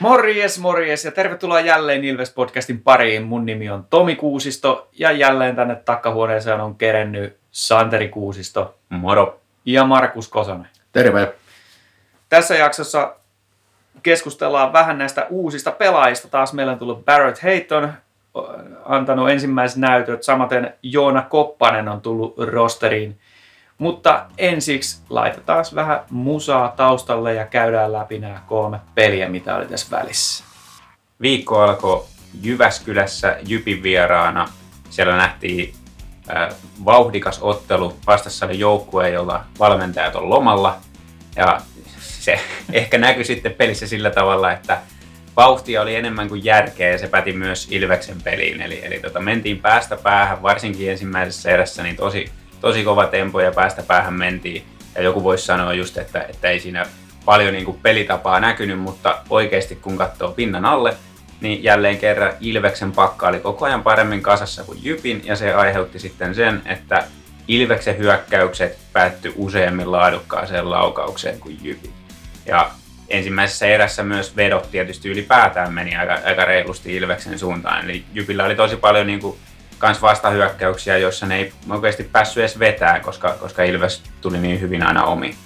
Morjes, morjes ja tervetuloa jälleen Ilves-podcastin pariin. Mun nimi on Tomi Kuusisto ja jälleen tänne takkahuoneeseen on kerennyt Santeri Kuusisto. Moro. Ja Markus Kosonen. Terve. Tässä jaksossa keskustellaan vähän näistä uusista pelaajista. Taas meillä on tullut Barrett Hayton, antanut ensimmäiset näytöt. Samaten Joona Koppanen on tullut rosteriin. Mutta ensiksi laitetaan vähän musaa taustalle ja käydään läpi nämä kolme peliä, mitä oli tässä välissä. Viikko alkoi Jyväskylässä Jypin vieraana. Siellä nähtiin äh, vauhdikas ottelu. Vastassa oli joukkue, jolla valmentajat on lomalla. Ja se ehkä näkyi sitten pelissä sillä tavalla, että vauhtia oli enemmän kuin järkeä ja se päti myös Ilveksen peliin. Eli, eli tota, mentiin päästä päähän, varsinkin ensimmäisessä erässä, niin tosi, tosi kova tempo ja päästä päähän mentiin. Ja joku voisi sanoa just, että, että ei siinä paljon niin kuin pelitapaa näkynyt, mutta oikeasti kun katsoo pinnan alle, niin jälleen kerran Ilveksen pakka oli koko ajan paremmin kasassa kuin Jypin, ja se aiheutti sitten sen, että Ilveksen hyökkäykset päättyi useammin laadukkaaseen laukaukseen kuin Jypin. Ja ensimmäisessä erässä myös vedot tietysti ylipäätään meni aika, aika reilusti Ilveksen suuntaan. Eli Jypillä oli tosi paljon niin kuin, kans vastahyökkäyksiä, joissa ne ei oikeasti päässyt edes vetää, koska, koska Ilves tuli niin hyvin aina omi.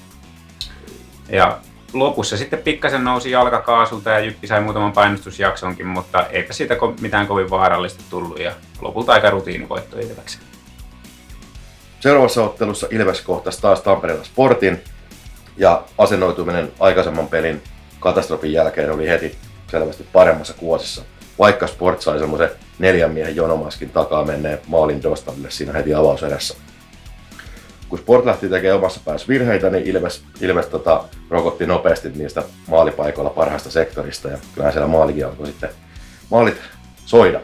Ja lopussa sitten pikkasen nousi jalkakaasulta ja Jyppi sai muutaman painostusjaksonkin, mutta eipä siitä mitään kovin vaarallista tullut ja lopulta aika rutiinivoitto Ilveksen. Seuraavassa ottelussa Ilves kohtasi taas Tampereella Sportin ja asennoituminen aikaisemman pelin katastrofin jälkeen oli heti selvästi paremmassa kuosissa. Vaikka Sport sai semmoisen neljän miehen jonomaskin takaa menneen maalin Dostaville siinä heti avauserässä. Kun Sport lähti tekemään omassa päässä virheitä, niin Ilves, Ilves tota, rokotti nopeasti niistä maalipaikoilla parhaasta sektorista ja kyllä siellä maalikin alkoi sitten maalit soida.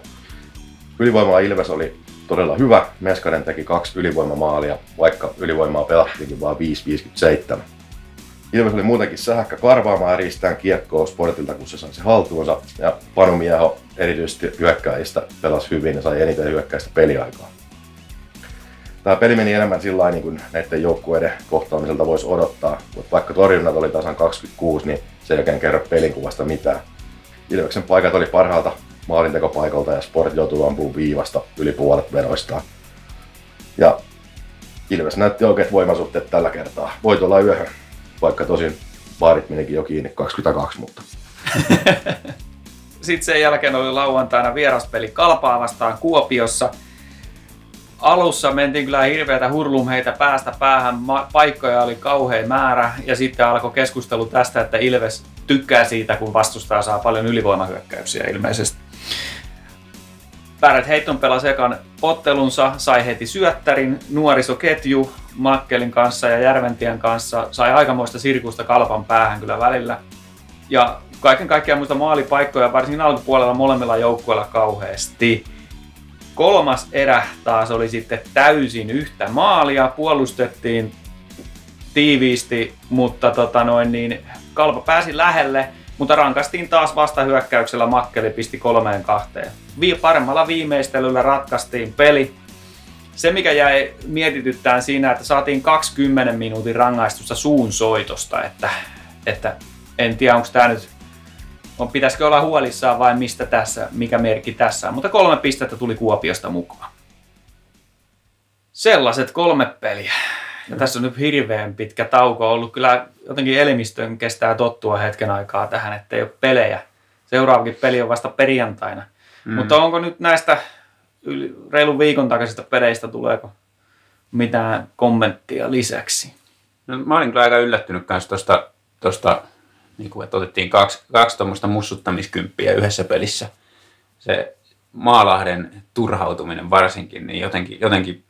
Ylivoimaa Ilves oli todella hyvä. Meskanen teki kaksi ylivoimamaalia, vaikka ylivoimaa pelattiinkin vain 5-57. Ilves oli muutenkin sähäkkä karvaamaan ja riistään kiekkoa Sportilta, kun se sai se haltuunsa. Ja Panu Mieho erityisesti hyökkäistä pelasi hyvin ja sai eniten hyökkäistä peliaikaa. Tämä peli meni enemmän sillä niin kuin näiden joukkueiden kohtaamiselta voisi odottaa, mutta vaikka torjunnat oli tasan 26, niin se ei oikein kerro pelinkuvasta mitään. Ilveksen paikat oli parhaalta maalintekopaikalta ja Sport joutui ampumaan viivasta yli puolet veroistaan. Ja Ilves näytti oikeat voimasuhteet tällä kertaa. Voit olla yöhön vaikka tosin baarit menikin jo kiinni 22, mutta... Sitten sen jälkeen oli lauantaina vieraspeli Kalpaa vastaan Kuopiossa. Alussa mentiin kyllä hirveätä hurlumheitä päästä päähän, paikkoja oli kauhean määrä ja sitten alkoi keskustelu tästä, että Ilves tykkää siitä, kun vastustaja saa paljon ylivoimahyökkäyksiä ilmeisesti. Barrett Heiton pelasi ekan ottelunsa, sai heti syöttärin, nuorisoketju Makkelin kanssa ja Järventien kanssa sai aikamoista sirkusta kalpan päähän kyllä välillä. Ja kaiken kaikkiaan muista maalipaikkoja varsinkin alkupuolella molemmilla joukkueilla kauheasti. Kolmas erä taas oli sitten täysin yhtä maalia, puolustettiin tiiviisti, mutta tota noin, niin Kalpa pääsi lähelle, mutta rankastiin taas vastahyökkäyksellä Makkeli pisti kolmeen kahteen. Vi- paremmalla viimeistelyllä ratkaistiin peli. Se, mikä jäi mietityttään siinä, että saatiin 20 minuutin rangaistusta suun soitosta, että, että en tiedä, onko tämä nyt on, pitäisikö olla huolissaan vai mistä tässä, mikä merkki tässä on. Mutta kolme pistettä tuli Kuopiosta mukaan. Sellaiset kolme peliä. Ja tässä on nyt hirveän pitkä tauko ollut. Kyllä jotenkin elimistön kestää tottua hetken aikaa tähän, että ei ole pelejä. Seuraavakin peli on vasta perjantaina. Mm. Mutta onko nyt näistä yli, reilun viikon takaisista peleistä, tuleeko mitään kommenttia lisäksi? No, mä olin kyllä aika yllättynyt kanssa tuosta, tosta, niin kuin, että otettiin kaksi, kaksi tuommoista mussuttamiskymppiä yhdessä pelissä. Se Maalahden turhautuminen varsinkin, niin jotenkin, jotenkin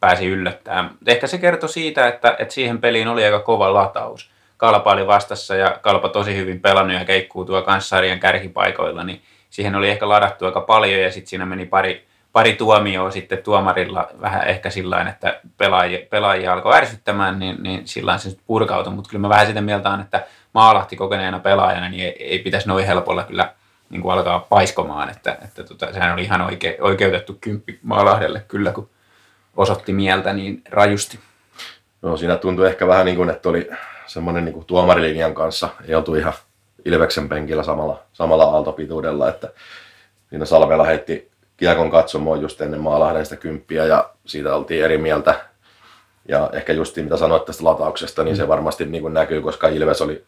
pääsi yllättämään. Ehkä se kertoi siitä, että, että siihen peliin oli aika kova lataus. Kalpa oli vastassa ja Kalpa tosi hyvin pelannut ja keikkuu tuo kanssarjan kärkipaikoilla, niin siihen oli ehkä ladattu aika paljon ja sitten siinä meni pari, pari tuomioa sitten tuomarilla vähän ehkä sillä että pelaajia, pelaajia alkoi ärsyttämään, niin, niin sillä se purkautui. Mutta kyllä mä vähän sitä mieltä on, että Maalahti kokeneena pelaajana, niin ei, ei pitäisi noin helpolla kyllä niin kuin alkaa paiskomaan, että, että tota, sehän oli ihan oike, oikeutettu kymppi Maalahdelle kyllä, kun osoitti mieltä niin rajusti. No siinä tuntui ehkä vähän niin kuin, että oli semmoinen niin kuin tuomarilinjan kanssa, ei oltu ihan Ilveksen penkillä samalla, samalla aaltopituudella, että siinä Salvella heitti kiekon katsomoon just ennen Maalahden sitä kymppiä ja siitä oltiin eri mieltä. Ja ehkä just mitä sanoit tästä latauksesta, niin se varmasti niin kuin näkyy, koska Ilves oli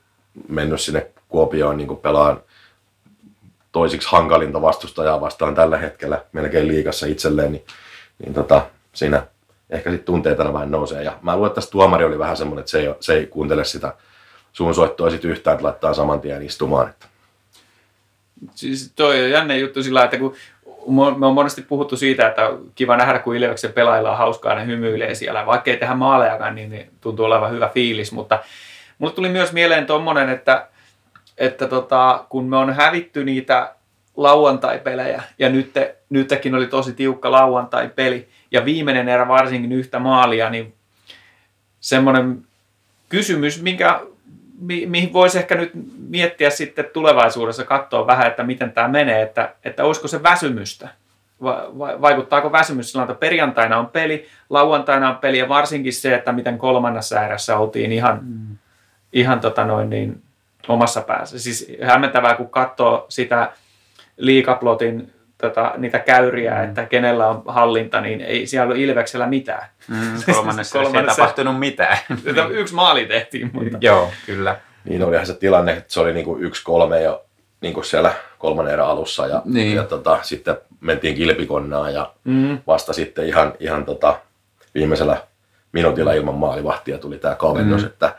mennyt sinne Kuopioon niin kuin pelaan toisiksi hankalinta vastustajaa vastaan tällä hetkellä melkein liikassa itselleen, niin, niin tota, siinä ehkä sitten tunteita vähän nousee. Ja mä luulen, että tässä tuomari oli vähän semmoinen, että se ei, se ei kuuntele sitä suun soittoa sit yhtään, että laittaa saman tien istumaan. Että. Siis toi on jänne juttu sillä, että kun me on monesti puhuttu siitä, että kiva nähdä, kun Ilveksen pelailla on hauskaa, ne hymyilee siellä. Vaikka ei tehdä maalejakaan, niin, niin tuntuu olevan hyvä fiilis. Mutta mulle tuli myös mieleen tommonen, että, että tota, kun me on hävitty niitä lauantai-pelejä, ja nyt, nytkin oli tosi tiukka lauantai-peli, ja viimeinen erä varsinkin yhtä maalia, niin semmoinen kysymys, minkä, mi, mihin voisi ehkä nyt miettiä sitten tulevaisuudessa, katsoa vähän, että miten tämä menee, että, että olisiko se väsymystä, va, va, vaikuttaako väsymys sillä että perjantaina on peli, lauantaina on peli ja varsinkin se, että miten kolmannessa erässä oltiin ihan, mm. ihan tota noin niin, omassa päässä. Siis hämmentävää, kun katsoo sitä liikaplotin tota, niitä käyriä, mm. että kenellä on hallinta, niin ei siellä ole Ilveksellä mitään. Mm, kolmannessa, ei tapahtunut mitään. Yksi maali tehtiin. Mutta... Joo, kyllä. Niin olihan se tilanne, että se oli niinku yksi kolme jo niin kuin siellä kolmannen erän alussa ja, niin. ja tota, sitten mentiin kilpikonnaan ja mm. vasta sitten ihan, ihan tota, viimeisellä minuutilla ilman maalivahtia tuli tämä kavennus, mm. että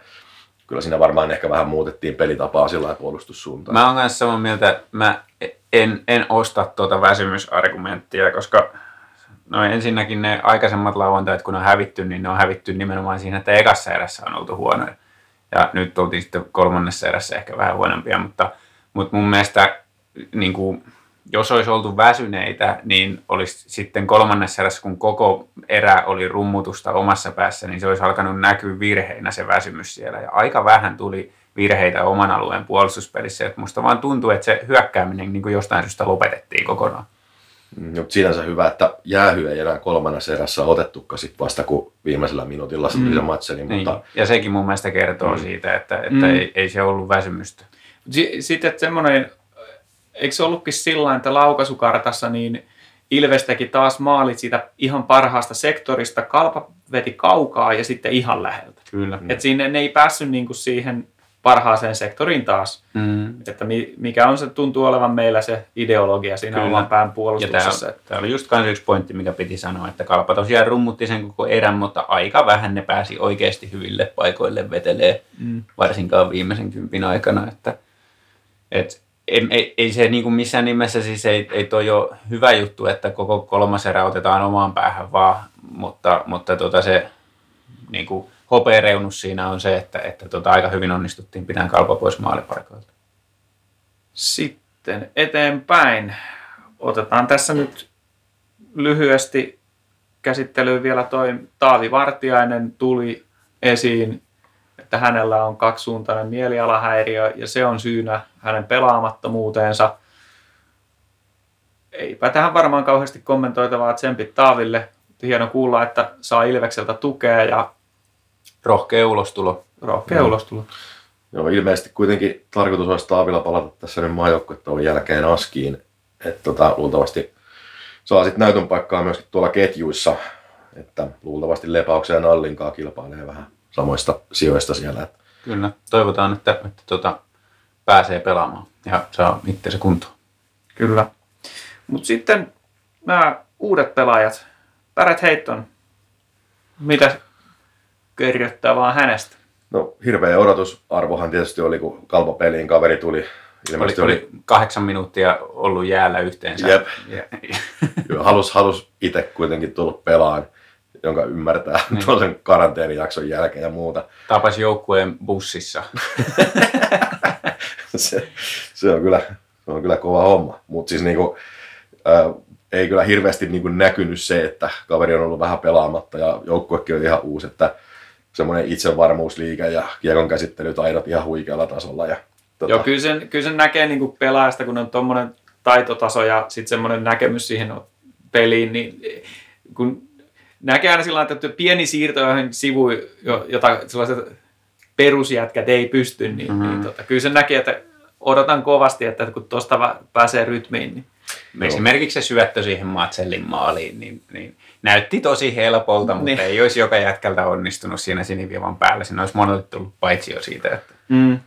kyllä siinä varmaan ehkä vähän muutettiin pelitapaa sillä puolustussuuntaan. Mä oon kanssa samaa mieltä, mä en, en osta tuota väsymysargumenttia, koska no ensinnäkin ne aikaisemmat lauantait, kun on hävitty, niin ne on hävitty nimenomaan siinä, että ekassa erässä on oltu huonoja. Ja nyt oltiin sitten kolmannessa erässä ehkä vähän huonompia, mutta, mutta mun mielestä niin kuin, jos olisi oltu väsyneitä, niin olisi sitten kolmannessa erässä, kun koko erä oli rummutusta omassa päässä, niin se olisi alkanut näkyä virheinä se väsymys siellä. Ja aika vähän tuli virheitä oman alueen puolustuspelissä. Että musta vaan tuntuu, että se hyökkääminen niin kuin jostain syystä lopetettiin kokonaan. Mm, mutta sinänsä hyvä, että jäähy ei enää kolmannessa erässä otettukaan sit vasta kun viimeisellä minuutilla mm. se matse. Niin, niin. Mutta... Ja sekin mun mielestä kertoo mm. siitä, että, että mm. ei, ei, se ollut väsymystä. Sitten semmoinen, eikö se ollutkin sillä että laukaisukartassa niin Ilves teki taas maalit siitä ihan parhaasta sektorista, Kalpa veti kaukaa ja sitten ihan läheltä. Kyllä. Et siinä ne ei päässyt niinku siihen parhaaseen sektoriin taas. Mm. Että mikä on se, tuntuu olevan meillä se ideologia siinä Kyllä. oman pään puolustuksessa. Tämä, tämä oli just kans yksi pointti, mikä piti sanoa, että Kalpa tosiaan rummutti sen koko erän, mutta aika vähän ne pääsi oikeasti hyville paikoille vetelee, mm. varsinkaan viimeisen kympin aikana. Että, et, ei, ei, ei se niin kuin missään nimessä siis ei, ei toi ole hyvä juttu, että koko kolmas erä otetaan omaan päähän vaan, mutta, mutta tota se niin kuin, hopeareunus siinä on se, että, että tota, aika hyvin onnistuttiin pitämään kalpa pois maalipaikoilta. Sitten eteenpäin. Otetaan tässä nyt lyhyesti käsittelyyn vielä toi Taavi Vartiainen tuli esiin, että hänellä on kaksisuuntainen mielialahäiriö ja se on syynä hänen pelaamattomuuteensa. Eipä tähän varmaan kauheasti kommentoitavaa tsempit Taaville. Hieno kuulla, että saa Ilvekseltä tukea ja Rohkea ulostulo. Rohkea no. ulostulo. Joo, ilmeisesti kuitenkin tarkoitus olisi Taavilla palata tässä nyt maajoukkuettavan jälkeen Askiin. Että tota, luultavasti saa sitten näytön paikkaa myöskin tuolla ketjuissa. Että luultavasti Lepauksen ja Nallinkaa kilpailee vähän samoista sijoista siellä. Kyllä, toivotaan, että, että tota, pääsee pelaamaan ja saa itseensä kuntoon. Kyllä. Mutta sitten nämä uudet pelaajat, Barrett Heitton, mitä kerrottaa vaan hänestä? No hirveä odotusarvohan tietysti oli, kun kalpapeliin kaveri tuli. Ilmeisesti oli, oli, kahdeksan minuuttia ollut jäällä yhteensä. Jep. halus, halus itse kuitenkin tulla pelaan, jonka ymmärtää niin. tuollaisen karanteenijakson jälkeen ja muuta. Tapas joukkueen bussissa. se, se, on kyllä, se on kyllä kova homma. Mutta siis niinku, äh, ei kyllä hirveästi niinku näkynyt se, että kaveri on ollut vähän pelaamatta ja joukkuekin on ihan uusi. Että semmoinen itsevarmuusliike ja kiekon käsittelytaidot ihan huikealla tasolla. Ja, tota... Joo, kyllä sen, kyllä sen näkee niin kuin pelaajasta, kun on tuommoinen taitotaso ja sitten semmoinen näkemys siihen peliin, niin kun näkee aina sillä että pieni siirto johon sivuun, jota sellaiset perusjätkät ei pysty, niin, mm-hmm. niin tota, kyllä sen näkee, että odotan kovasti, että kun tuosta pääsee rytmiin, niin Esimerkiksi se syöttö siihen Matsellin maaliin, niin, niin näytti tosi helpolta, mutta Niin. ei olisi joka jätkältä onnistunut siinä siniviivan päällä. Siinä olisi monelle tullut paitsi jo siitä, että mm,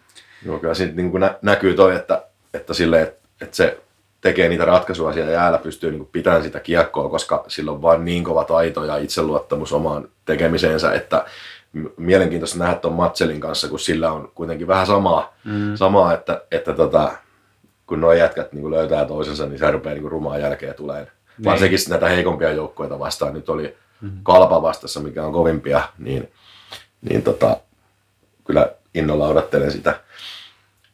Joo, kyllä siitä niin kuin nä- näkyy toi, että, että, sille, että, että se tekee niitä ratkaisuja siellä jäällä, pystyy niin kuin pitämään sitä kiekkoa, koska sillä on vain niin kova taito ja itseluottamus omaan tekemiseensä, että mielenkiintoista nähdä tuon Matselin kanssa, kun sillä on kuitenkin vähän samaa, mm. samaa että, että tota, kun nuo jätkät niin kuin löytää toisensa, niin se rupeaa niin kuin rumaan jälkeen tulee. Niin. Varsinkin näitä heikompia joukkoita vastaan. Nyt oli Kalpa vastassa, mikä on kovimpia, niin, niin tota, kyllä innolla odottelen sitä.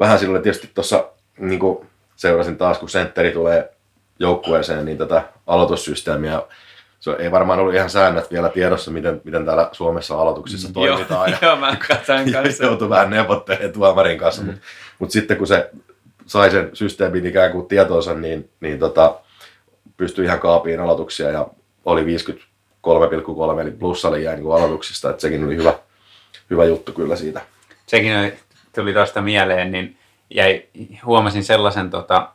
Vähän silloin tietysti tuossa niin seurasin taas, kun sentteri tulee joukkueeseen, niin tätä aloitussysteemiä, se ei varmaan ollut ihan säännöt vielä tiedossa, miten, miten täällä Suomessa aloituksissa toimitaan. joo, joo, mä katsoin ja kanssa. joutui vähän neuvottelemaan tuomarin kanssa, mm. mutta mut sitten kun se sai sen systeemin ikään kuin tietoonsa, niin, niin tota, pystyi ihan kaapiin aloituksia ja oli 53,3 eli plussalle jäi niin aloituksista, että sekin oli hyvä, hyvä juttu kyllä siitä. sekin oli- tuli tuosta mieleen, niin jäi, huomasin sellaisen tota,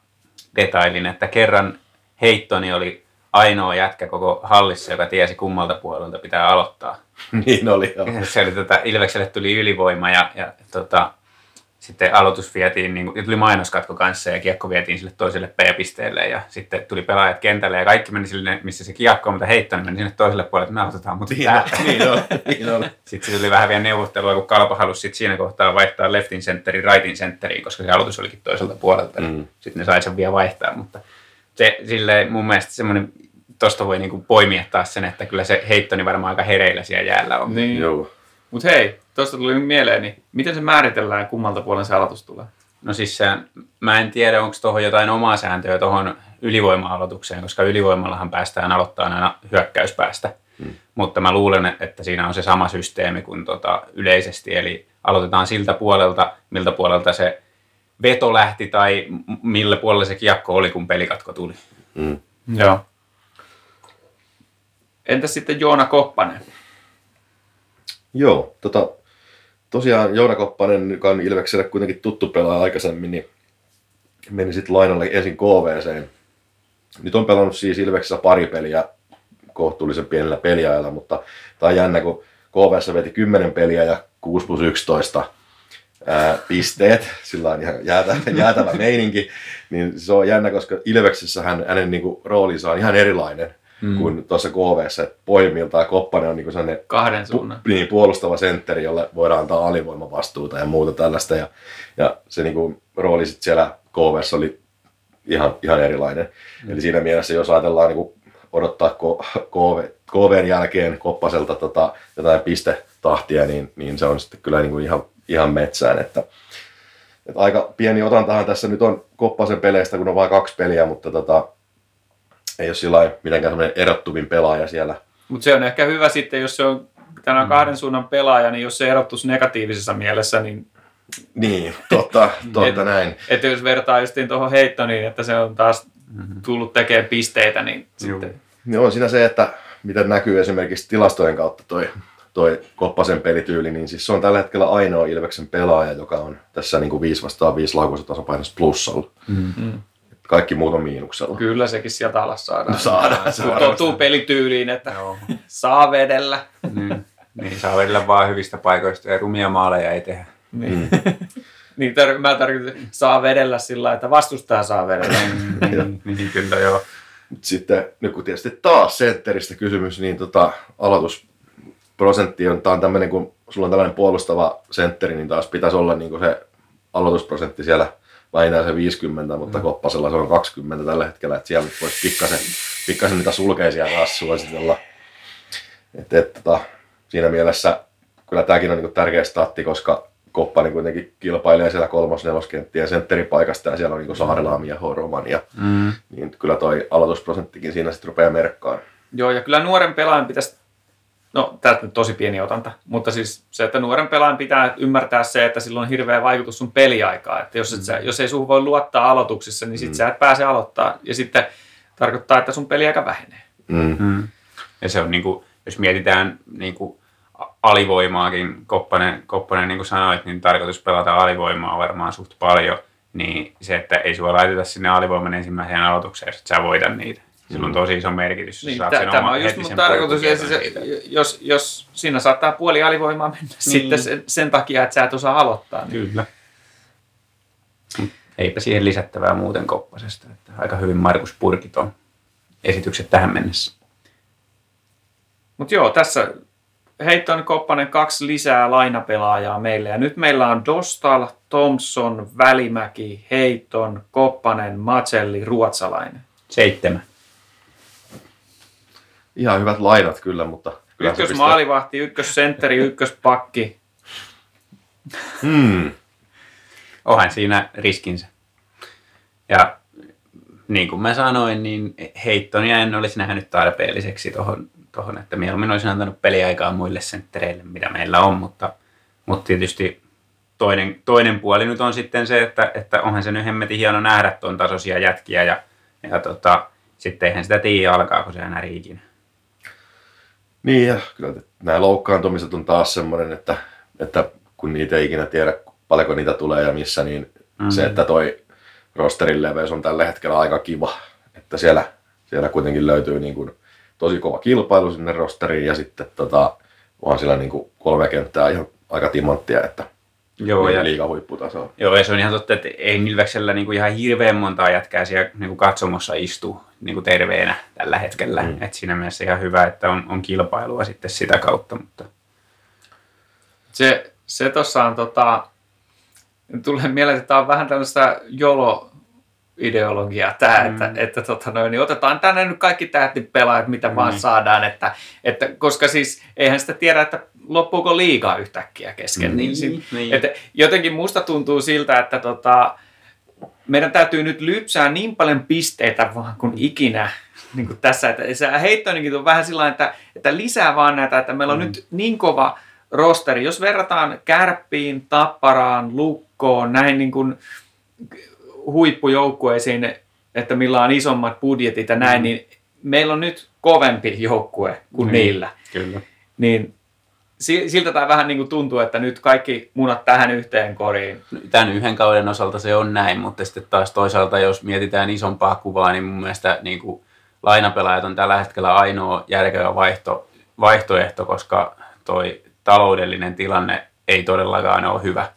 detailin, että kerran heittoni oli ainoa jätkä koko hallissa, joka tiesi kummalta puolelta pitää aloittaa. niin oli joo. Se oli, tota, Ilvekselle tuli ylivoima ja, ja tota, sitten aloitus vietiin, niin kuin, tuli mainoskatko kanssa ja kiekko vietiin sille toiselle P-pisteelle ja sitten tuli pelaajat kentälle ja kaikki meni sille, missä se kiekko on, mutta heittoni meni sinne toiselle puolelle, että me aloitetaan mutta Niin niin on, niin on. Sitten tuli vähän vielä neuvottelua, kun Kalpa halusi sit siinä kohtaa vaihtaa leftin centerin rightin centeriin, koska se aloitus olikin toiselta puolelta. Mm. Mm. Sitten ne sai sen vielä vaihtaa, mutta se, silleen, mun mielestä semmoinen, tosta voi niinku poimia taas sen, että kyllä se heittoni varmaan aika hereillä siellä jäällä on. Niin. Joo. Mut hei, tuosta tuli mieleen, niin miten se määritellään, kummalta puolen se aloitus tulee? No siis se, mä en tiedä, onko tuohon jotain omaa sääntöä tuohon ylivoima-aloitukseen, koska ylivoimallahan päästään aloittamaan aina hyökkäyspäästä. Hmm. Mutta mä luulen, että siinä on se sama systeemi kuin tota yleisesti, eli aloitetaan siltä puolelta, miltä puolelta se veto lähti tai millä puolella se kiekko oli, kun pelikatko tuli. Mm. Joo. Entäs sitten Joona Koppanen? Joo, tota, tosiaan Joona Koppanen, joka on Ilvekselle kuitenkin tuttu pelaaja aikaisemmin, niin meni sitten lainalle ensin KVCen. Nyt on pelannut siis Ilveksessä pari peliä kohtuullisen pienellä peliajalla, mutta tämä on jännä, kun KVssä veti 10 peliä ja 6 plus 11 ää, pisteet, sillä on ihan jäätävä, jäätävä meininki, niin se on jännä, koska Ilveksessä hän, hänen niinku, roolinsa on ihan erilainen mm. kuin tuossa KVssä, että pohjimmiltaan Koppanen on niinku sellainen Kahden suunnan. pu, niin, puolustava sentteri, jolle voidaan antaa alivoimavastuuta ja muuta tällaista. Ja, ja se niin kuin, rooli sit siellä KVssä oli ihan, ihan erilainen. Mm. Eli siinä mielessä, jos ajatellaan niin kuin, odottaa KV, KVn jälkeen Koppaselta tota, jotain pistetahtia, niin, niin se on sitten kyllä niin kuin ihan, ihan metsään. Että, että aika pieni otantahan tässä nyt on Koppasen peleistä, kun on vain kaksi peliä, mutta tota, ei ole sillä lailla mitenkään semmoinen erottuvin pelaaja siellä. Mutta se on ehkä hyvä sitten, jos se on tänään kahden suunnan pelaaja, niin jos se erottuisi negatiivisessa mielessä, niin Niin, totta, totta näin. että jos vertaa justiin tuohon heittoniin, että se on taas tullut tekemään pisteitä, niin sitten... Niin on siinä se, että miten näkyy esimerkiksi tilastojen kautta toi, toi Koppasen pelityyli, niin siis se on tällä hetkellä ainoa Ilveksen pelaaja, joka on tässä niin kuin 5 vastaan 5 laukussa tasapainossa plussalla. Mm. Kaikki muut on miinuksella. Kyllä sekin sieltä alas saadaan. No saadaan, se tottuu pelityyliin, että Joo. saa vedellä. niin, niin, saa vedellä vaan hyvistä paikoista ja rumia maaleja ei tehdä. Niin. niin tar- mä tarkoitan, saa vedellä sillä lailla, että vastustaja saa vedellä. niin, niin, kyllä joo. Mut sitten nyt kun tietysti taas sentteristä kysymys, niin tota, aloitusprosentti on, tää on tämmöinen, kun sulla on tällainen puolustava sentteri, niin taas pitäisi olla niin se aloitusprosentti siellä vähintään se 50, mutta Koppasella se on 20 tällä hetkellä, että siellä voisi pikkasen, pikkasen niitä sulkeisia taas suositella. Et, et, tota, siinä mielessä kyllä tämäkin on niin tärkeä statti, koska Koppanen kuitenkin kilpailee siellä kolmos neloskenttien sentteripaikasta ja siellä on niin Saarelaami ja Horoman ja Mm. niin kyllä toi aloitusprosenttikin siinä sitten rupeaa merkkaan. Joo, ja kyllä nuoren pelaajan pitäisi, no tästä nyt tosi pieni otanta, mutta siis se, että nuoren pelaajan pitää ymmärtää se, että sillä on hirveä vaikutus sun peliaikaan. Että jos, et sä, jos ei sun voi luottaa aloituksissa, niin sit sä et pääse aloittaa. Ja sitten tarkoittaa, että sun peliaika vähenee. Mm. Mm. Ja se on niinku, jos mietitään niinku a- alivoimaakin, Koppanen, Koppanen niin kuin sanoit, niin tarkoitus pelata alivoimaa varmaan suht paljon, niin se, että ei sua laiteta sinne alivoiman ensimmäiseen aloitukseen, jos et sä voita niitä. Sillä on tosi iso merkitys. Niin, t- tämä on just mun tarkoitus. Se, se, jos, jos siinä saattaa puoli alivoimaa mennä niin. sitten sen, sen takia, että sä et osaa aloittaa. Niin. Kyllä. Eipä siihen lisättävää muuten koppasesta. Että aika hyvin Markus Purkit on esitykset tähän mennessä. Mutta joo, tässä Heitton Koppanen kaksi lisää lainapelaajaa meille. Ja nyt meillä on Dostal, Thompson, Välimäki, Heitton, Koppanen, Macelli, Ruotsalainen. Seitsemän. Ihan hyvät lainat kyllä, mutta... Ykkös maalivahti, ykkös sentteri, ykkös pakki. Hmm. Onhan siinä riskinsä. Ja niin kuin mä sanoin, niin Heittonia en olisi nähnyt tarpeelliseksi tuohon tuohon, että mieluummin olisin antanut peliaikaa muille senttereille, mitä meillä on, mutta, mutta tietysti toinen, toinen puoli nyt on sitten se, että, että onhan se nyt hemmetin hieno nähdä tuon tasoisia jätkiä ja, ja tota, sitten eihän sitä tiedä alkaako se enää ikinä. Niin ja kyllä nämä loukkaantumiset on taas semmoinen, että, että kun niitä ei ikinä tiedä paljonko niitä tulee ja missä, niin mm-hmm. se, että toi rosterin leveys on tällä hetkellä aika kiva, että siellä, siellä kuitenkin löytyy niin kuin tosi kova kilpailu sinne rosteriin ja sitten tota, onhan siellä niin kuin kolme kenttää ihan aika timanttia, että Joo, ja, liiga huipputasoa. Joo, ja se on ihan totta, että ei Milveksellä niin kuin ihan hirveän montaa jätkää siellä niin kuin katsomossa istu niin kuin terveenä tällä hetkellä. Mm. Et siinä mielessä ihan hyvä, että on, on kilpailua sitten sitä kautta. Mutta... Se, se tuossa on, tota, tulee mieleen, että tämä on vähän tällaista jolo ideologia tämä, mm. että, että tota noin, niin otetaan tänne nyt kaikki tähtipelaajat, mitä mm. vaan saadaan, että, että, koska siis eihän sitä tiedä, että loppuuko liikaa yhtäkkiä kesken. Mm. Niin, niin, niin. Että jotenkin musta tuntuu siltä, että tota, meidän täytyy nyt lypsää niin paljon pisteitä vaan kuin ikinä niin kuin tässä. Että se heittoninkin on vähän sillä että, että lisää vaan näitä, että meillä on mm. nyt niin kova rosteri. Jos verrataan kärppiin, tapparaan, lukkoon, näin niin kuin huippujoukkueisiin, että millä on isommat budjetit ja näin, mm. niin meillä on nyt kovempi joukkue kuin mm. niillä. Kyllä. Niin siltä tämä vähän niin kuin tuntuu, että nyt kaikki munat tähän yhteen koriin. Tämän yhden kauden osalta se on näin, mutta sitten taas toisaalta, jos mietitään isompaa kuvaa, niin mun mielestä niin kuin lainapelaajat on tällä hetkellä ainoa järkevä vaihto, vaihtoehto, koska toi taloudellinen tilanne ei todellakaan ole hyvä.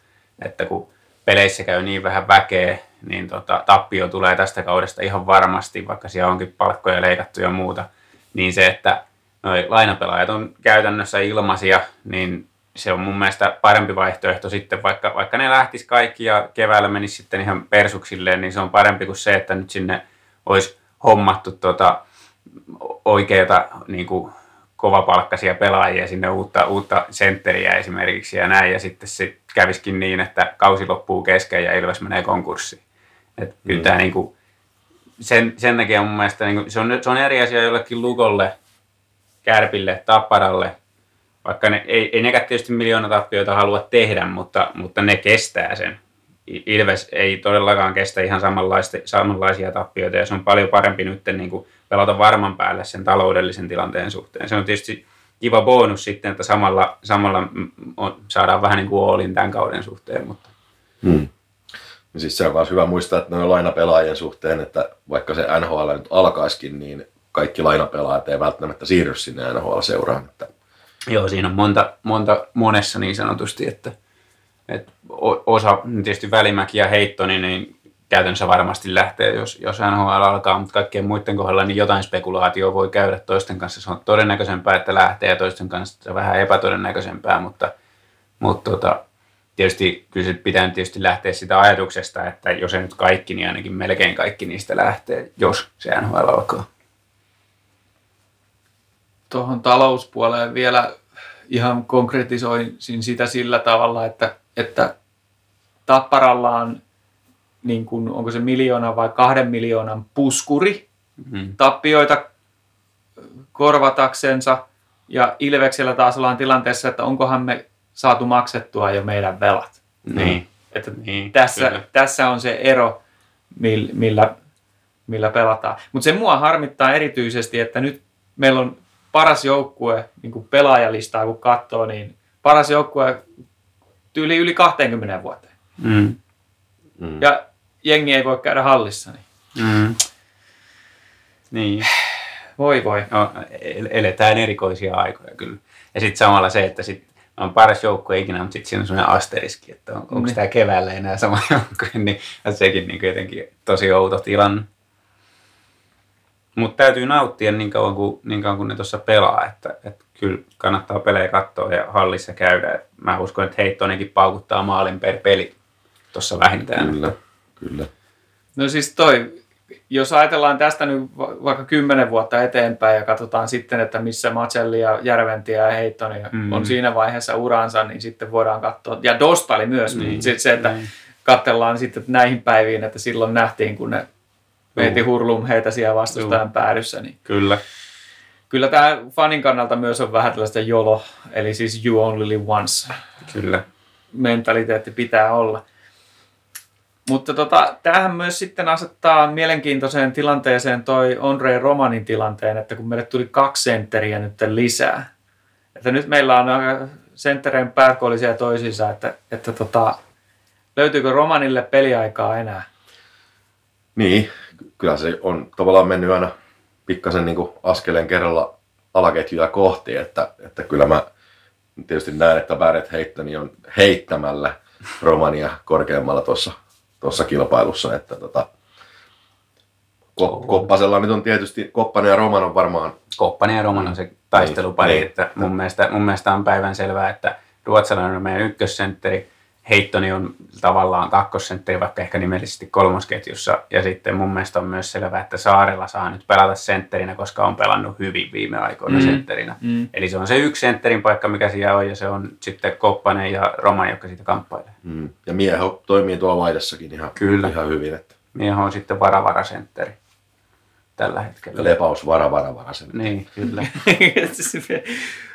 Että kun peleissä käy niin vähän väkeä, niin tota, tappio tulee tästä kaudesta ihan varmasti, vaikka siellä onkin palkkoja leikattu ja muuta. Niin se, että noi lainapelaajat on käytännössä ilmaisia, niin se on mun mielestä parempi vaihtoehto sitten, vaikka, vaikka ne lähtis kaikki ja keväällä menisi sitten ihan persuksilleen, niin se on parempi kuin se, että nyt sinne olisi hommattu tota, oikeita niin kuin, kovapalkkaisia pelaajia sinne uutta, uutta sentteriä esimerkiksi ja näin, ja sitten se käviskin niin, että kausi loppuu kesken ja Ilves menee konkurssiin. Et kyllä tämä niinku, sen, sen takia mun mielestä niinku, se, on, se on eri asia jollekin Lukolle, Kärpille, Tapparalle, vaikka ne, ei, ei nekään tietysti miljoona tappioita halua tehdä, mutta, mutta ne kestää sen. Ilves ei todellakaan kestä ihan samanlaisia tappioita ja se on paljon parempi nyt niin kuin pelata varman päälle sen taloudellisen tilanteen suhteen. Se on tietysti kiva bonus sitten, että samalla, samalla on, saadaan vähän niin kuin tämän kauden suhteen. Mutta. Hmm. Ja siis se on myös hyvä muistaa, että noin lainapelaajien suhteen, että vaikka se NHL nyt alkaisikin, niin kaikki lainapelaajat ei välttämättä siirry sinne NHL-seuraan. Että... Joo, siinä on monta, monta monessa niin sanotusti, että, että osa, tietysti Välimäki ja Heittoni, niin käytännössä varmasti lähtee, jos, jos NHL alkaa, mutta kaikkien muiden kohdalla niin jotain spekulaatio voi käydä toisten kanssa. Se on todennäköisempää, että lähtee ja toisten kanssa se on vähän epätodennäköisempää, mutta, mutta tota, tietysti kyllä pitää tietysti lähteä sitä ajatuksesta, että jos ei nyt kaikki, niin ainakin melkein kaikki niistä lähtee, jos se NHL alkaa. Tuohon talouspuoleen vielä ihan konkretisoisin sitä sillä tavalla, että, että Tapparalla on, niin kuin, onko se miljoona vai kahden miljoonan puskuri mm-hmm. tappioita korvataksensa. Ja Ilveksellä taas ollaan tilanteessa, että onkohan me saatu maksettua jo meidän velat. Niin. Että niin, tässä, tässä on se ero, millä, millä pelataan. Mutta se mua harmittaa erityisesti, että nyt meillä on paras joukkue, niin kuin pelaajalistaa kun katsoo, niin paras joukkue yli, yli 20 vuoteen. Mm. Mm. Ja jengi ei voi käydä hallissa. Niin. Mm. Niin. Voi voi. No, el- eletään erikoisia aikoja kyllä. Ja sitten samalla se, että sit on paras joukkue ikinä, mutta sitten siinä on sellainen asteriski, että on, onko Niin. tämä keväällä enää sama joukkue, niin sekin niin jotenkin tosi outo tilanne. Mutta täytyy nauttia niin kauan kuin, niin kauan kuin ne tuossa pelaa, että, että kyllä kannattaa pelejä katsoa ja hallissa käydä. Et mä uskon, että Heittonenkin paukuttaa maalin per peli tuossa vähintään. Kyllä, kyllä. No siis toi, jos ajatellaan tästä nyt va- vaikka kymmenen vuotta eteenpäin ja katsotaan sitten, että missä Macelli ja Järventiä ja Heittoni Mm. mm. on siinä vaiheessa uransa, niin sitten voidaan katsoa. Ja Dostali myös. Niin, Niin, se, se, että niin. katsellaan sitten näihin päiviin, että silloin nähtiin, kun ne veiti Juu. hurlum heitä siellä vastustajan päädyssä. Niin Kyllä. kyllä tämä fanin kannalta myös on vähän tällaista jolo, eli siis you only live once Kyllä. mentaliteetti pitää olla. Mutta tota, tämähän myös sitten asettaa mielenkiintoiseen tilanteeseen toi Andre Romanin tilanteen, että kun meille tuli kaksi sentteriä nyt lisää. Että nyt meillä on senttereen pääkollisia toisiinsa, että, että tota, löytyykö Romanille peliaikaa enää? Niin, kyllä se on tavallaan mennyt aina pikkasen niin askeleen kerralla alaketjuja kohti, että, että kyllä mä tietysti näen, että Barrett Heittoni on heittämällä Romania korkeammalla tuossa tuossa kilpailussa, että tota, Ko- Koppasella nyt on tietysti, Koppanen ja Roman on varmaan, Koppanen ja Roman on se taistelupari, Niin, että mun mielestä, mun mielestä on päivän selvää, että ruotsalainen on meidän ykkössentteri, Heittoni on tavallaan kakkosentteri, vaikka ehkä nimellisesti kolmosketjussa, ja sitten mun mielestä on myös selvää, että Saarella saa nyt pelata sentterinä, koska on pelannut hyvin viime aikoina Mm. sentterinä. Mm. Eli se on se yksi sentterin paikka, mikä siellä on, ja se on sitten Koppanen ja Roman, jotka siitä kamppailee. mm, ja Mieho toimii tuolla laidassakin ihan, Kyllä. ihan hyvin, että Mieho on sitten varavarasentteri tällä hetkellä. lepaus vara vara vara sen. Niin, kyllä.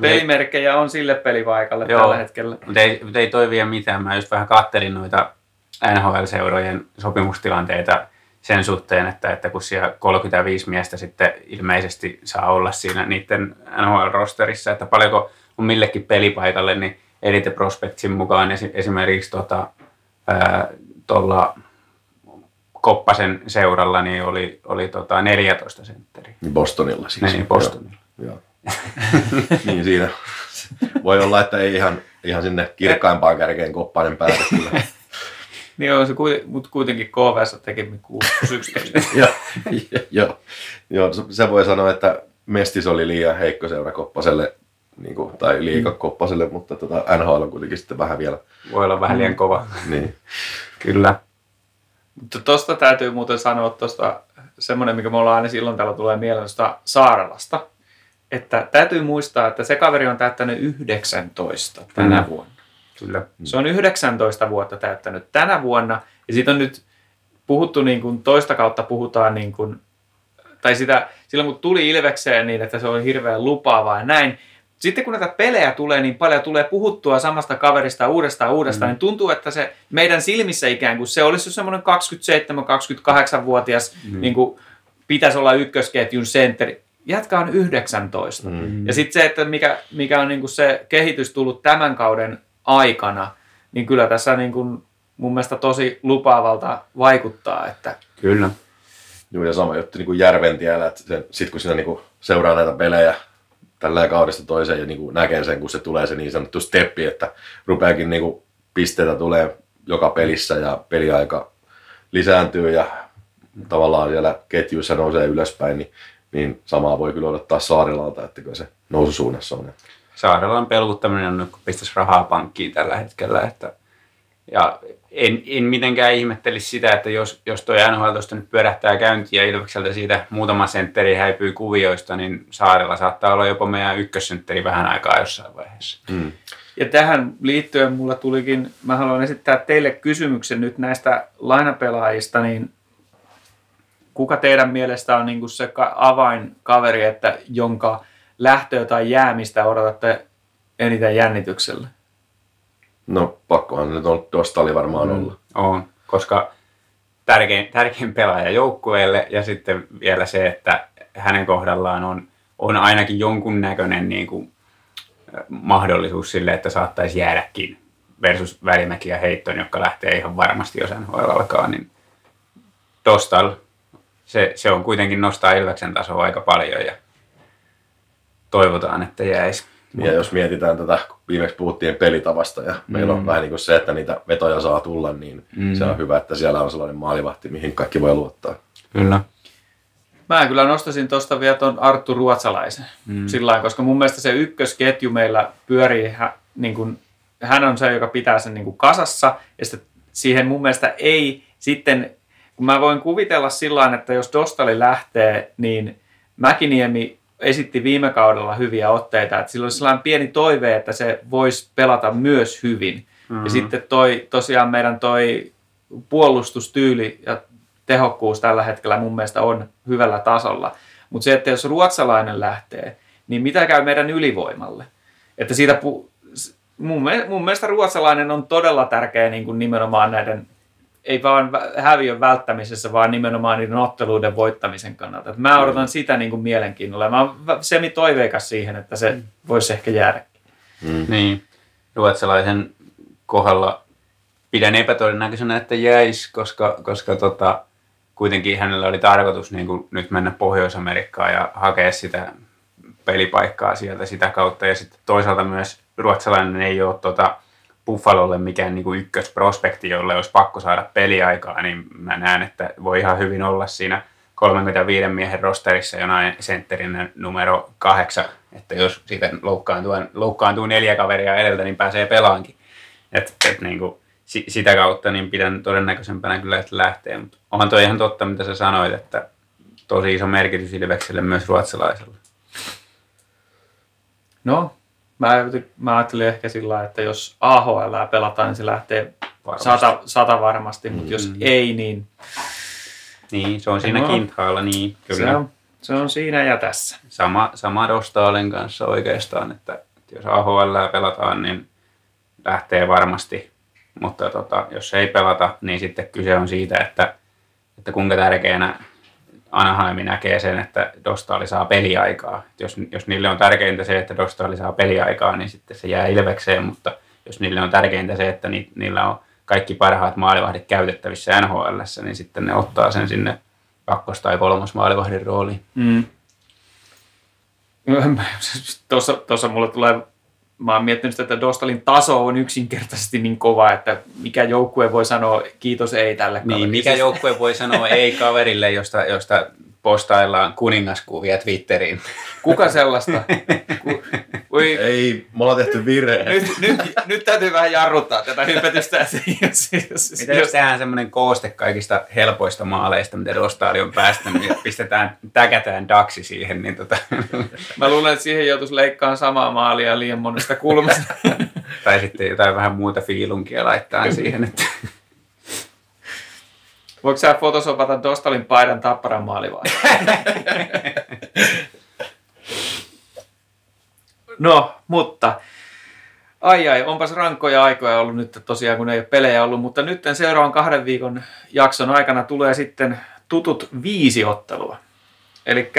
Pelimerkkejä on sille pelipaikalle Joo. tällä hetkellä. Mutta ei, mut ei toi vielä mitään. Mä just vähän kattelin noita NHL-seurojen sopimustilanteita sen suhteen, että, että kun siellä 35 miestä sitten ilmeisesti saa olla siinä niiden NHL-rosterissa, että paljonko on millekin pelipaikalle, niin Elite Prospectsin mukaan esi- esimerkiksi tota, tuolla Koppasen seuralla niin oli, oli tota 14 sentteri. Niin Bostonilla siis. Niin, Bostonilla. Joo. Joo. Niin siinä voi olla, että ei ihan, ihan sinne kirkkaimpaan kärkeen Koppanen pääse kyllä. Niin on se, kuiten- mutta kuitenkin KVS teki 6 11. Joo, joo, joo, se- voi sanoa, että Mestis oli liian heikko seura Koppaselle, niin kuin, tai liika Koppaselle, mutta tota, NHL on kuitenkin sitten vähän vielä. Voi olla vähän liian kova. Niin. Kyllä. Mutta tosta täytyy muuten sanoa tuosta semmoinen, mikä me ollaan aina silloin täällä tulee mieleen tuosta Saarelasta. Että täytyy muistaa, että se kaveri on täyttänyt 19 tänä Mm. vuonna. Kyllä. Se on 19 vuotta täyttänyt tänä vuonna. Ja siitä on nyt puhuttu niin kuin toista kautta puhutaan niin kuin, tai sitä, silloin kun tuli Ilvekseen niin, että se oli hirveän lupaavaa ja näin. Sitten kun näitä pelejä tulee niin paljon, tulee puhuttua samasta kaverista uudestaan uudestaan, mm. niin tuntuu, että se meidän silmissä ikään kuin se olisi semmoinen 27-28-vuotias, mm. niin kuin pitäisi olla ykkösketjun sentteri. Jätkä on 19. Mm. Ja sitten se, että mikä, mikä on niinku se kehitys tullut tämän kauden aikana, niin kyllä tässä niinku mun mielestä tosi lupaavalta vaikuttaa. Että Kyllä. Joo, ja sama juttu niin Järventiellä, että se, sit kun siinä niin seuraa näitä pelejä tällä kaudesta toiseen ja niin kuin näkee sen, kun se tulee se niin sanottu steppi, että rupeakin niin kuin pisteitä tulee joka pelissä ja peliaika lisääntyy ja tavallaan siellä ketjuissa nousee ylöspäin, niin, niin samaa voi kyllä odottaa Saarilalta, että kyllä se noususuunnassa on. Saarelan peluttaminen on nyt, kun pistäisi rahaa pankkiin tällä hetkellä. Että, ja en, en mitenkään ihmettelisi sitä, että jos, jos tuo NHL tuosta nyt pyörähtää käyntiin ja Ilvekseltä siitä muutama sentteri häipyy kuvioista, niin Saarella saattaa olla jopa meidän ykkössentteri vähän aikaa jossain vaiheessa. Mm. Ja tähän liittyen mulla tulikin, mä haluan esittää teille kysymyksen nyt näistä lainapelaajista, niin kuka teidän mielestä on niin se ka- avainkaveri, että jonka lähtöä tai jäämistä odotatte eniten jännityksellä? No pakkohan nyt on Dostali varmaan Mm. olla. On, koska tärkein, tärkein pelaaja joukkueelle ja sitten vielä se, että hänen kohdallaan on, on ainakin jonkun näköinen niin kuin, mahdollisuus sille, että saattaisi jäädäkin versus Välimäki ja Heitton, jotka lähtee ihan varmasti, jos NHL alkaa, niin Dostal, se, se on kuitenkin nostaa Ilveksen tasoa aika paljon ja toivotaan, että jäisi. Ja jos mietitään tätä, kun viimeksi puhuttiin pelitavasta ja mm. meillä on vähän niin kuin se, että niitä vetoja saa tulla, niin mm. se on hyvä, että siellä on sellainen maalivahti, mihin kaikki voi luottaa. Kyllä. Mä kyllä nostasin tuosta vielä tuon Arttu Ruotsalaisen. Mm. Sillä koska mun mielestä se ykkösketju meillä pyörii, hä, niin kuin, hän on se, joka pitää sen niin kuin kasassa. Ja sitten siihen mun mielestä ei sitten, kun mä voin kuvitella sillä että jos Dostali lähtee, niin Mäkiniemi esitti viime kaudella hyviä otteita, että sillä olisi sellainen pieni toive, että se voisi pelata myös hyvin. Mm-hmm. Ja sitten toi, tosiaan meidän toi puolustustyyli ja tehokkuus tällä hetkellä mun mielestä on hyvällä tasolla. Mutta se, että jos ruotsalainen lähtee, niin mitä käy meidän ylivoimalle? Että siitä pu- mun, mun mielestä ruotsalainen on todella tärkeä niin kuin nimenomaan näiden, ei vaan häviön välttämisessä, vaan nimenomaan niiden otteluiden voittamisen kannalta. Et mä odotan sitä niin kuin mielenkiinnolla. Mä oon semi toiveikas siihen, että se voisi ehkä jäädä. Mm. Niin, ruotsalaisen kohdalla pidän epätodennäköisenä, että jäisi, koska, koska tota, kuitenkin hänellä oli tarkoitus niin kuin nyt mennä Pohjois-Amerikkaan ja hakea sitä pelipaikkaa sieltä sitä kautta. Ja sitten toisaalta myös ruotsalainen ei ole tota Buffalolle mikään niin kuin ykkösprospekti, jolle olisi pakko saada peliaikaa, niin mä näen, että voi ihan hyvin olla siinä 35 miehen rosterissa jonain sentterin numero kahdeksan, että jos siitä loukkaantuu, loukkaantuu neljä kaveria edeltä, niin pääsee pelaankin. Et, et niin kuin, sitä kautta niin pidän todennäköisempänä kyllä, että lähtee. Mutta onhan toi ihan totta, mitä sä sanoit, että tosi iso merkitys Ilvekselle myös ruotsalaiselle. No, mä, mä ajattelin ehkä sillä että jos AHL pelataan, niin se lähtee varmasti. Sata, sata varmasti, mutta mm. jos ei, niin... Niin, se on siinä no, kintaalla, niin kyllä. Se on, se on siinä ja tässä. Sama, sama Dostaalin kanssa oikeastaan, että jos AHL pelataan, niin lähtee varmasti mutta tota, jos ei pelata, niin sitten kyse on siitä, että, että kuinka tärkeänä Anaheim näkee sen, että Dostali saa peliaikaa. Jos, jos niille on tärkeintä se, että Dostali saa peliaikaa, niin sitten se jää Ilvekseen, mutta jos niille on tärkeintä se, että ni, niillä on kaikki parhaat maalivahdit käytettävissä NHL, niin sitten ne ottaa sen sinne kakkos- tai kolmas maalivahdin rooliin. Mm. Tuossa mulle tulee mä oon miettinyt sitä, että Dostalin taso on yksinkertaisesti niin kova, että mikä joukkue voi sanoa kiitos ei tälle niin, kaverille. mikä joukkue voi sanoa ei kaverille, josta, josta postaillaan kuningaskuvia Twitteriin. Kuka sellaista? Ku, ui. Ei, me ollaan tehty virhe. Nyt, nyt, nyt täytyy vähän jarruttaa tätä hypetystä. Jos, jos, mitä jos tehdään semmoinen kooste kaikista helpoista maaleista, mitä Dostali on päästänyt, ja pistetään, täkätään daksi siihen, niin tota... Mä luulen, että siihen joutuisi leikkaan samaa maalia liian monesta kulmasta. tai sitten jotain vähän muuta fiilunkia laittaa siihen, että... Voiko sä fotosopata Dostalin paidan tapparan maali vai? no, mutta ai ai, onpas rankkoja aikoja ollut nyt tosiaan, kun ei ole pelejä ollut, mutta nyt seuraavan kahden viikon jakson aikana tulee sitten tutut viisi ottelua. Eli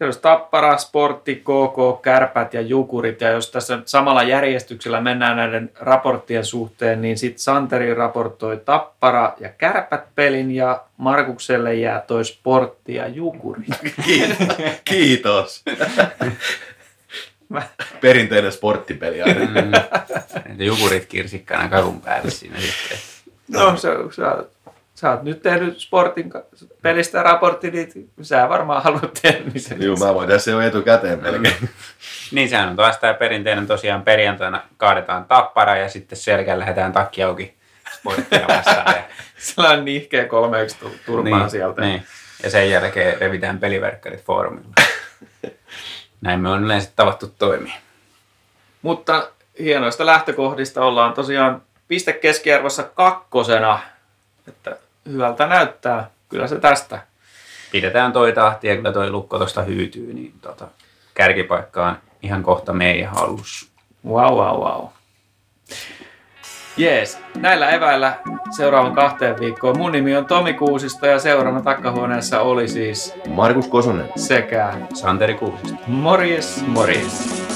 siellä olisi Tappara, Sportti, KK, Kärpät ja Jukurit. Ja jos tässä samalla järjestyksellä mennään näiden raporttien suhteen, niin sitten Santeri raportoi Tappara ja Kärpät pelin ja Markukselle jää toi Sportti ja Jukurit. Kiitos. Perinteinen sporttipeli aina. Mm. Jukurit kirsikkana kakun päälle siinä sitten. No, se, se sä oot nyt tehnyt sportin pelistä raportti, niin sä varmaan haluat tehdä sen. Joo, mä voin se jo etukäteen melkein. niin, sehän on taas tämä perinteinen tosiaan perjantaina kaadetaan tappara ja sitten selkeä lähdetään takki auki sporttia vastaan. Ja... Sellainen nihkeä 3-1 turpaan niin, sieltä. Niin. Ja sen jälkeen revitään peliverkkarit foorumilla. Näin me on yleensä tavattu toimia. Mutta hienoista lähtökohdista ollaan tosiaan piste keskiarvossa kakkosena. Että hyvältä näyttää. Kyllä se tästä. Pidetään toi tahti ja kyllä toi lukko tuosta hyytyy, niin tota, kärkipaikka on ihan kohta meidän hallussa. Wow, wow, wow. Jees, näillä eväillä seuraavan kahteen viikkoon. Mun nimi on Tomi Kuusisto ja seuraavana takkahuoneessa oli siis Markus Kosonen sekä Santeri Kuusisto. Morjes, morjes.